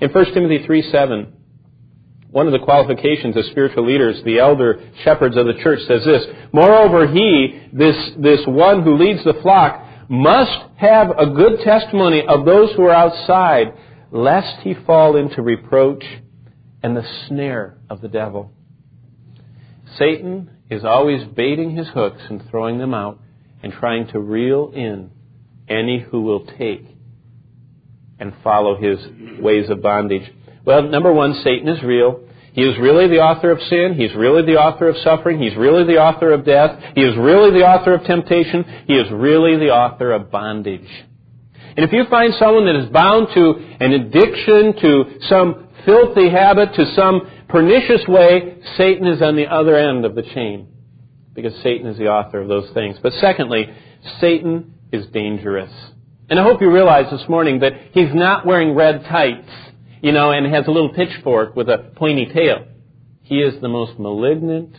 In 1 Timothy 3 7, one of the qualifications of spiritual leaders, the elder shepherds of the church, says this Moreover, he, this, this one who leads the flock, must have a good testimony of those who are outside, lest he fall into reproach and the snare of the devil. Satan is always baiting his hooks and throwing them out and trying to reel in any who will take and follow his ways of bondage. Well, number one, Satan is real. He is really the author of sin. He's really the author of suffering. He's really the author of death. He is really the author of temptation. He is really the author of bondage. And if you find someone that is bound to an addiction, to some filthy habit, to some pernicious way, Satan is on the other end of the chain. Because Satan is the author of those things. But secondly, Satan is dangerous. And I hope you realize this morning that he's not wearing red tights, you know, and has a little pitchfork with a pointy tail. He is the most malignant,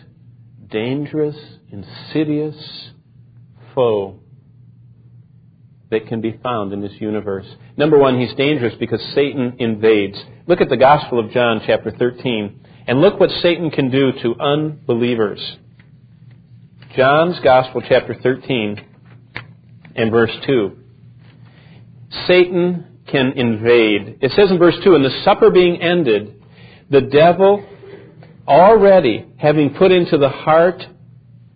dangerous, insidious foe that can be found in this universe. Number one, he's dangerous because Satan invades. Look at the Gospel of John, chapter 13, and look what Satan can do to unbelievers. John's Gospel, chapter 13, and verse 2. Satan can invade. It says in verse 2 And the supper being ended, the devil, already having put into the heart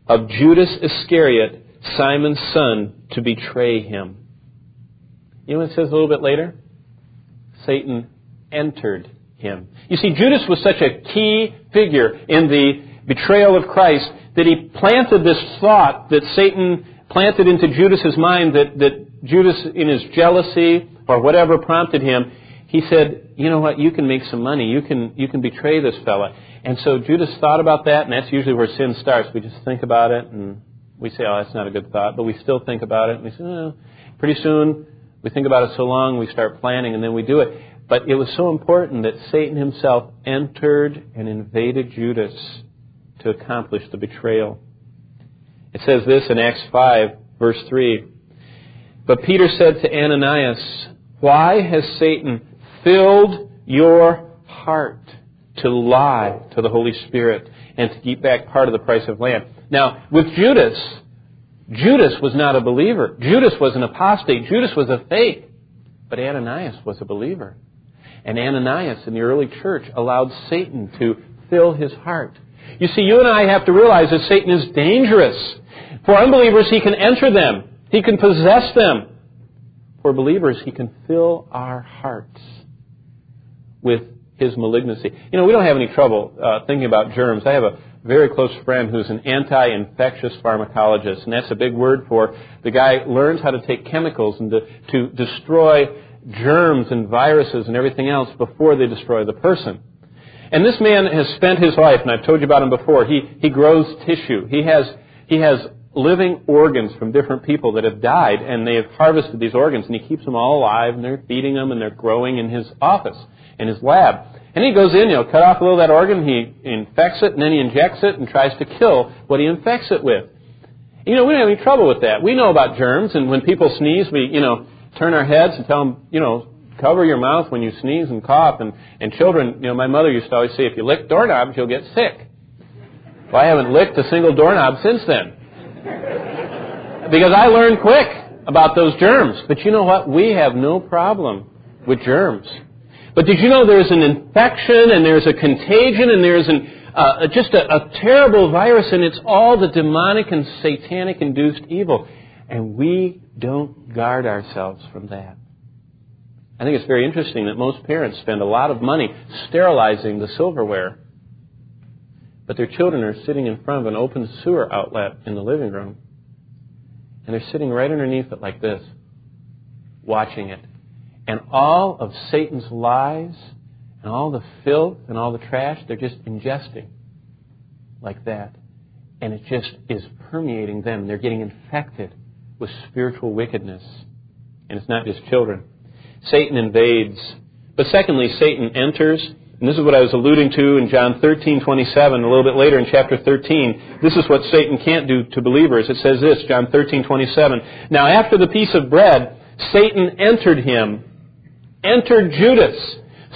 of Judas Iscariot, Simon's son, to betray him. You know what it says a little bit later? Satan entered him. You see, Judas was such a key figure in the betrayal of Christ that he planted this thought that Satan planted into Judas's mind that, that Judas, in his jealousy or whatever prompted him, he said, you know what, you can make some money. You can, you can betray this fella. And so Judas thought about that, and that's usually where sin starts. We just think about it, and we say, oh, that's not a good thought, but we still think about it, and we say, oh. Pretty soon, we think about it so long, we start planning, and then we do it. But it was so important that Satan himself entered and invaded Judas to accomplish the betrayal. It says this in Acts 5, verse 3. But Peter said to Ananias, Why has Satan filled your heart to lie to the Holy Spirit and to keep back part of the price of land? Now, with Judas, Judas was not a believer. Judas was an apostate. Judas was a fake. But Ananias was a believer. And Ananias in the early church allowed Satan to fill his heart. You see, you and I have to realize that Satan is dangerous. For unbelievers, he can enter them. He can possess them. For believers, he can fill our hearts with his malignancy. You know, we don't have any trouble uh, thinking about germs. I have a very close friend who's an anti-infectious pharmacologist, and that's a big word for the guy learns how to take chemicals and to, to destroy germs and viruses and everything else before they destroy the person. And this man has spent his life, and I've told you about him before, he, he grows tissue. He has, he has living organs from different people that have died, and they have harvested these organs, and he keeps them all alive, and they're feeding them, and they're growing in his office, in his lab. And he goes in, know, cut off a little of that organ, he infects it, and then he injects it and tries to kill what he infects it with. You know, we don't have any trouble with that. We know about germs, and when people sneeze, we, you know, turn our heads and tell them, you know, cover your mouth when you sneeze and cough. And, and children, you know, my mother used to always say, if you lick doorknobs, you'll get sick. Well, I haven't licked a single doorknob since then. Because I learned quick about those germs. But you know what? We have no problem with germs. But did you know there's an infection and there's a contagion and there's an, uh, just a, a terrible virus and it's all the demonic and satanic induced evil. And we don't guard ourselves from that. I think it's very interesting that most parents spend a lot of money sterilizing the silverware, but their children are sitting in front of an open sewer outlet in the living room, and they're sitting right underneath it like this, watching it. And all of Satan's lies and all the filth and all the trash, they're just ingesting like that. And it just is permeating them. They're getting infected with spiritual wickedness. And it's not just children. Satan invades. But secondly, Satan enters. And this is what I was alluding to in John 13:27, a little bit later in chapter 13. This is what Satan can't do to believers. It says this, John 13:27. Now after the piece of bread, Satan entered him, entered Judas,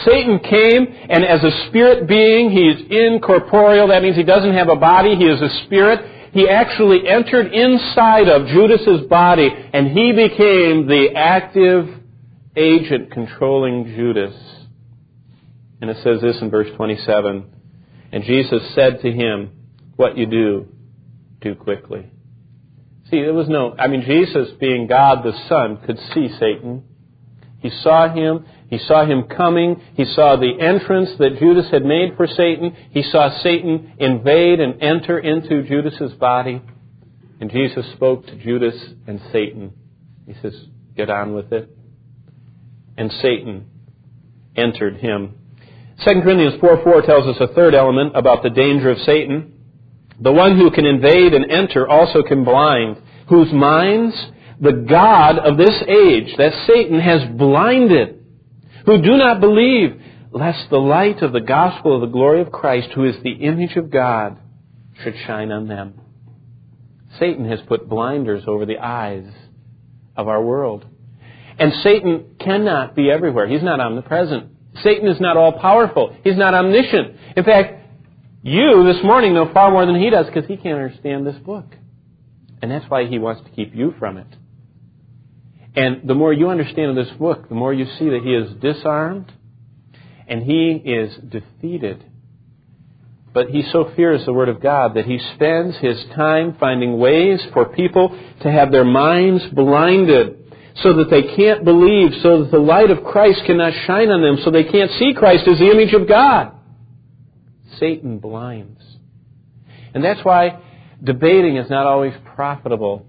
Satan came, and as a spirit being, he is incorporeal. That means he doesn't have a body, he is a spirit. He actually entered inside of Judas's body, and he became the active agent controlling Judas. And it says this in verse 27 And Jesus said to him, What you do, do quickly. See, there was no, I mean, Jesus, being God the Son, could see Satan. He saw him. He saw him coming. He saw the entrance that Judas had made for Satan. He saw Satan invade and enter into Judas's body. And Jesus spoke to Judas and Satan. He says, Get on with it. And Satan entered him. 2 Corinthians 4 4 tells us a third element about the danger of Satan. The one who can invade and enter also can blind, whose minds the God of this age, that Satan, has blinded, who do not believe, lest the light of the gospel of the glory of Christ, who is the image of God, should shine on them. Satan has put blinders over the eyes of our world. And Satan cannot be everywhere. He's not omnipresent. Satan is not all powerful. He's not omniscient. In fact, you this morning know far more than he does because he can't understand this book. And that's why he wants to keep you from it. And the more you understand this book, the more you see that he is disarmed and he is defeated. But he so fears the Word of God that he spends his time finding ways for people to have their minds blinded so that they can't believe, so that the light of Christ cannot shine on them, so they can't see Christ as the image of God. Satan blinds. And that's why debating is not always profitable.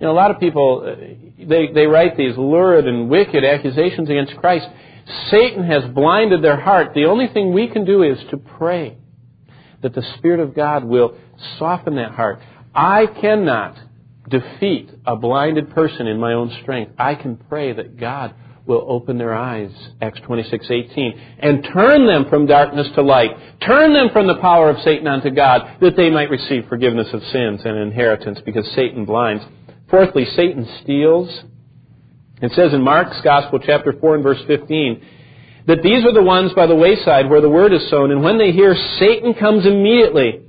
You know, a lot of people, uh, they, they write these lurid and wicked accusations against Christ. Satan has blinded their heart. The only thing we can do is to pray that the Spirit of God will soften that heart. I cannot defeat a blinded person in my own strength. I can pray that God will open their eyes, Acts 26:18, and turn them from darkness to light. Turn them from the power of Satan unto God, that they might receive forgiveness of sins and inheritance, because Satan blinds. Fourthly, Satan steals. It says in Mark's Gospel, chapter 4 and verse 15, that these are the ones by the wayside where the word is sown, and when they hear, Satan comes immediately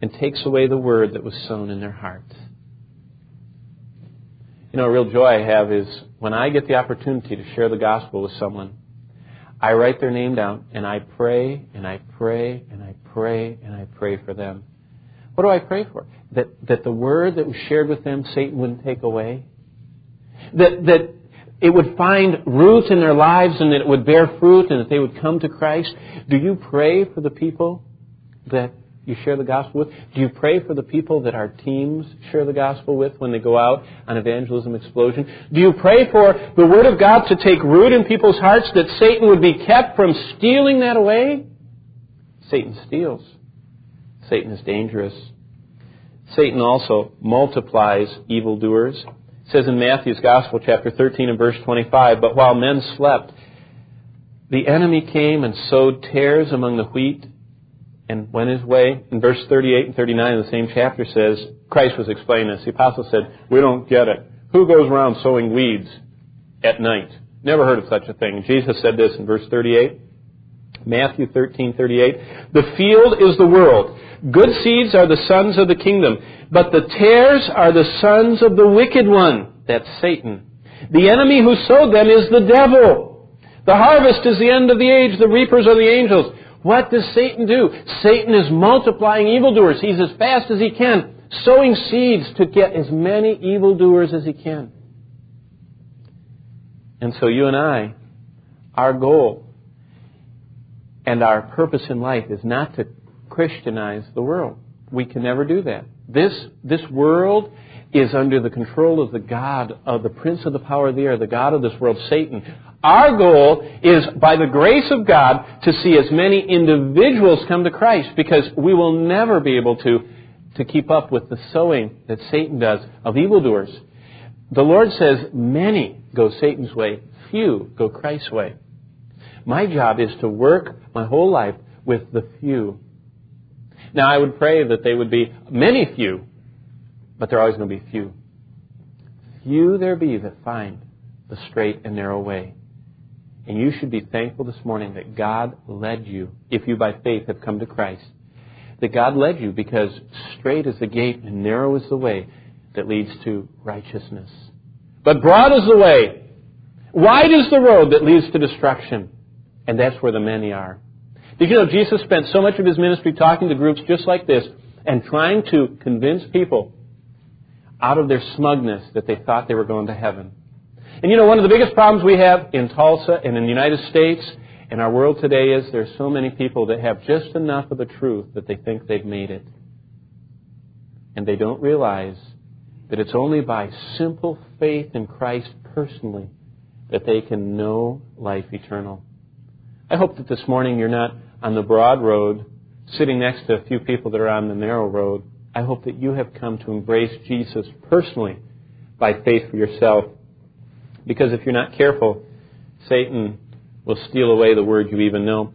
and takes away the word that was sown in their hearts. You know, a real joy I have is when I get the opportunity to share the gospel with someone, I write their name down and I pray and I pray and I pray and I pray for them. What do I pray for? That, that the word that was shared with them, Satan wouldn't take away. That, that it would find roots in their lives and that it would bear fruit and that they would come to Christ. Do you pray for the people that you share the gospel with? Do you pray for the people that our teams share the gospel with when they go out on evangelism explosion? Do you pray for the Word of God to take root in people's hearts that Satan would be kept from stealing that away? Satan steals. Satan is dangerous. Satan also multiplies evildoers. It says in Matthew's Gospel, chapter 13 and verse 25, But while men slept, the enemy came and sowed tares among the wheat and went his way. In verse 38 and 39 of the same chapter says, Christ was explaining this. The apostle said, We don't get it. Who goes around sowing weeds at night? Never heard of such a thing. Jesus said this in verse 38. Matthew 13:38 The field is the world. Good seeds are the sons of the kingdom, but the tares are the sons of the wicked one. That's Satan. The enemy who sowed them is the devil. The harvest is the end of the age. The reapers are the angels. What does Satan do? Satan is multiplying evildoers. He's as fast as he can, sowing seeds to get as many evildoers as he can. And so you and I, our goal and our purpose in life is not to Christianize the world. We can never do that. This, this world is under the control of the God, of the prince of the power of the air, the God of this world, Satan. Our goal is, by the grace of God, to see as many individuals come to Christ because we will never be able to, to keep up with the sowing that Satan does of evildoers. The Lord says, many go Satan's way, few go Christ's way. My job is to work my whole life with the few. Now, I would pray that they would be many few, but they're always going to be few. Few there be that find the straight and narrow way. And you should be thankful this morning that God led you, if you by faith have come to Christ, that God led you because straight is the gate and narrow is the way that leads to righteousness. But broad is the way, wide is the road that leads to destruction. And that's where the many are. Did you know Jesus spent so much of his ministry talking to groups just like this and trying to convince people out of their smugness that they thought they were going to heaven. And you know, one of the biggest problems we have in Tulsa and in the United States and our world today is there's so many people that have just enough of the truth that they think they've made it. And they don't realize that it's only by simple faith in Christ personally that they can know life eternal. I hope that this morning you're not on the broad road sitting next to a few people that are on the narrow road. I hope that you have come to embrace Jesus personally by faith for yourself. Because if you're not careful, Satan will steal away the word you even know.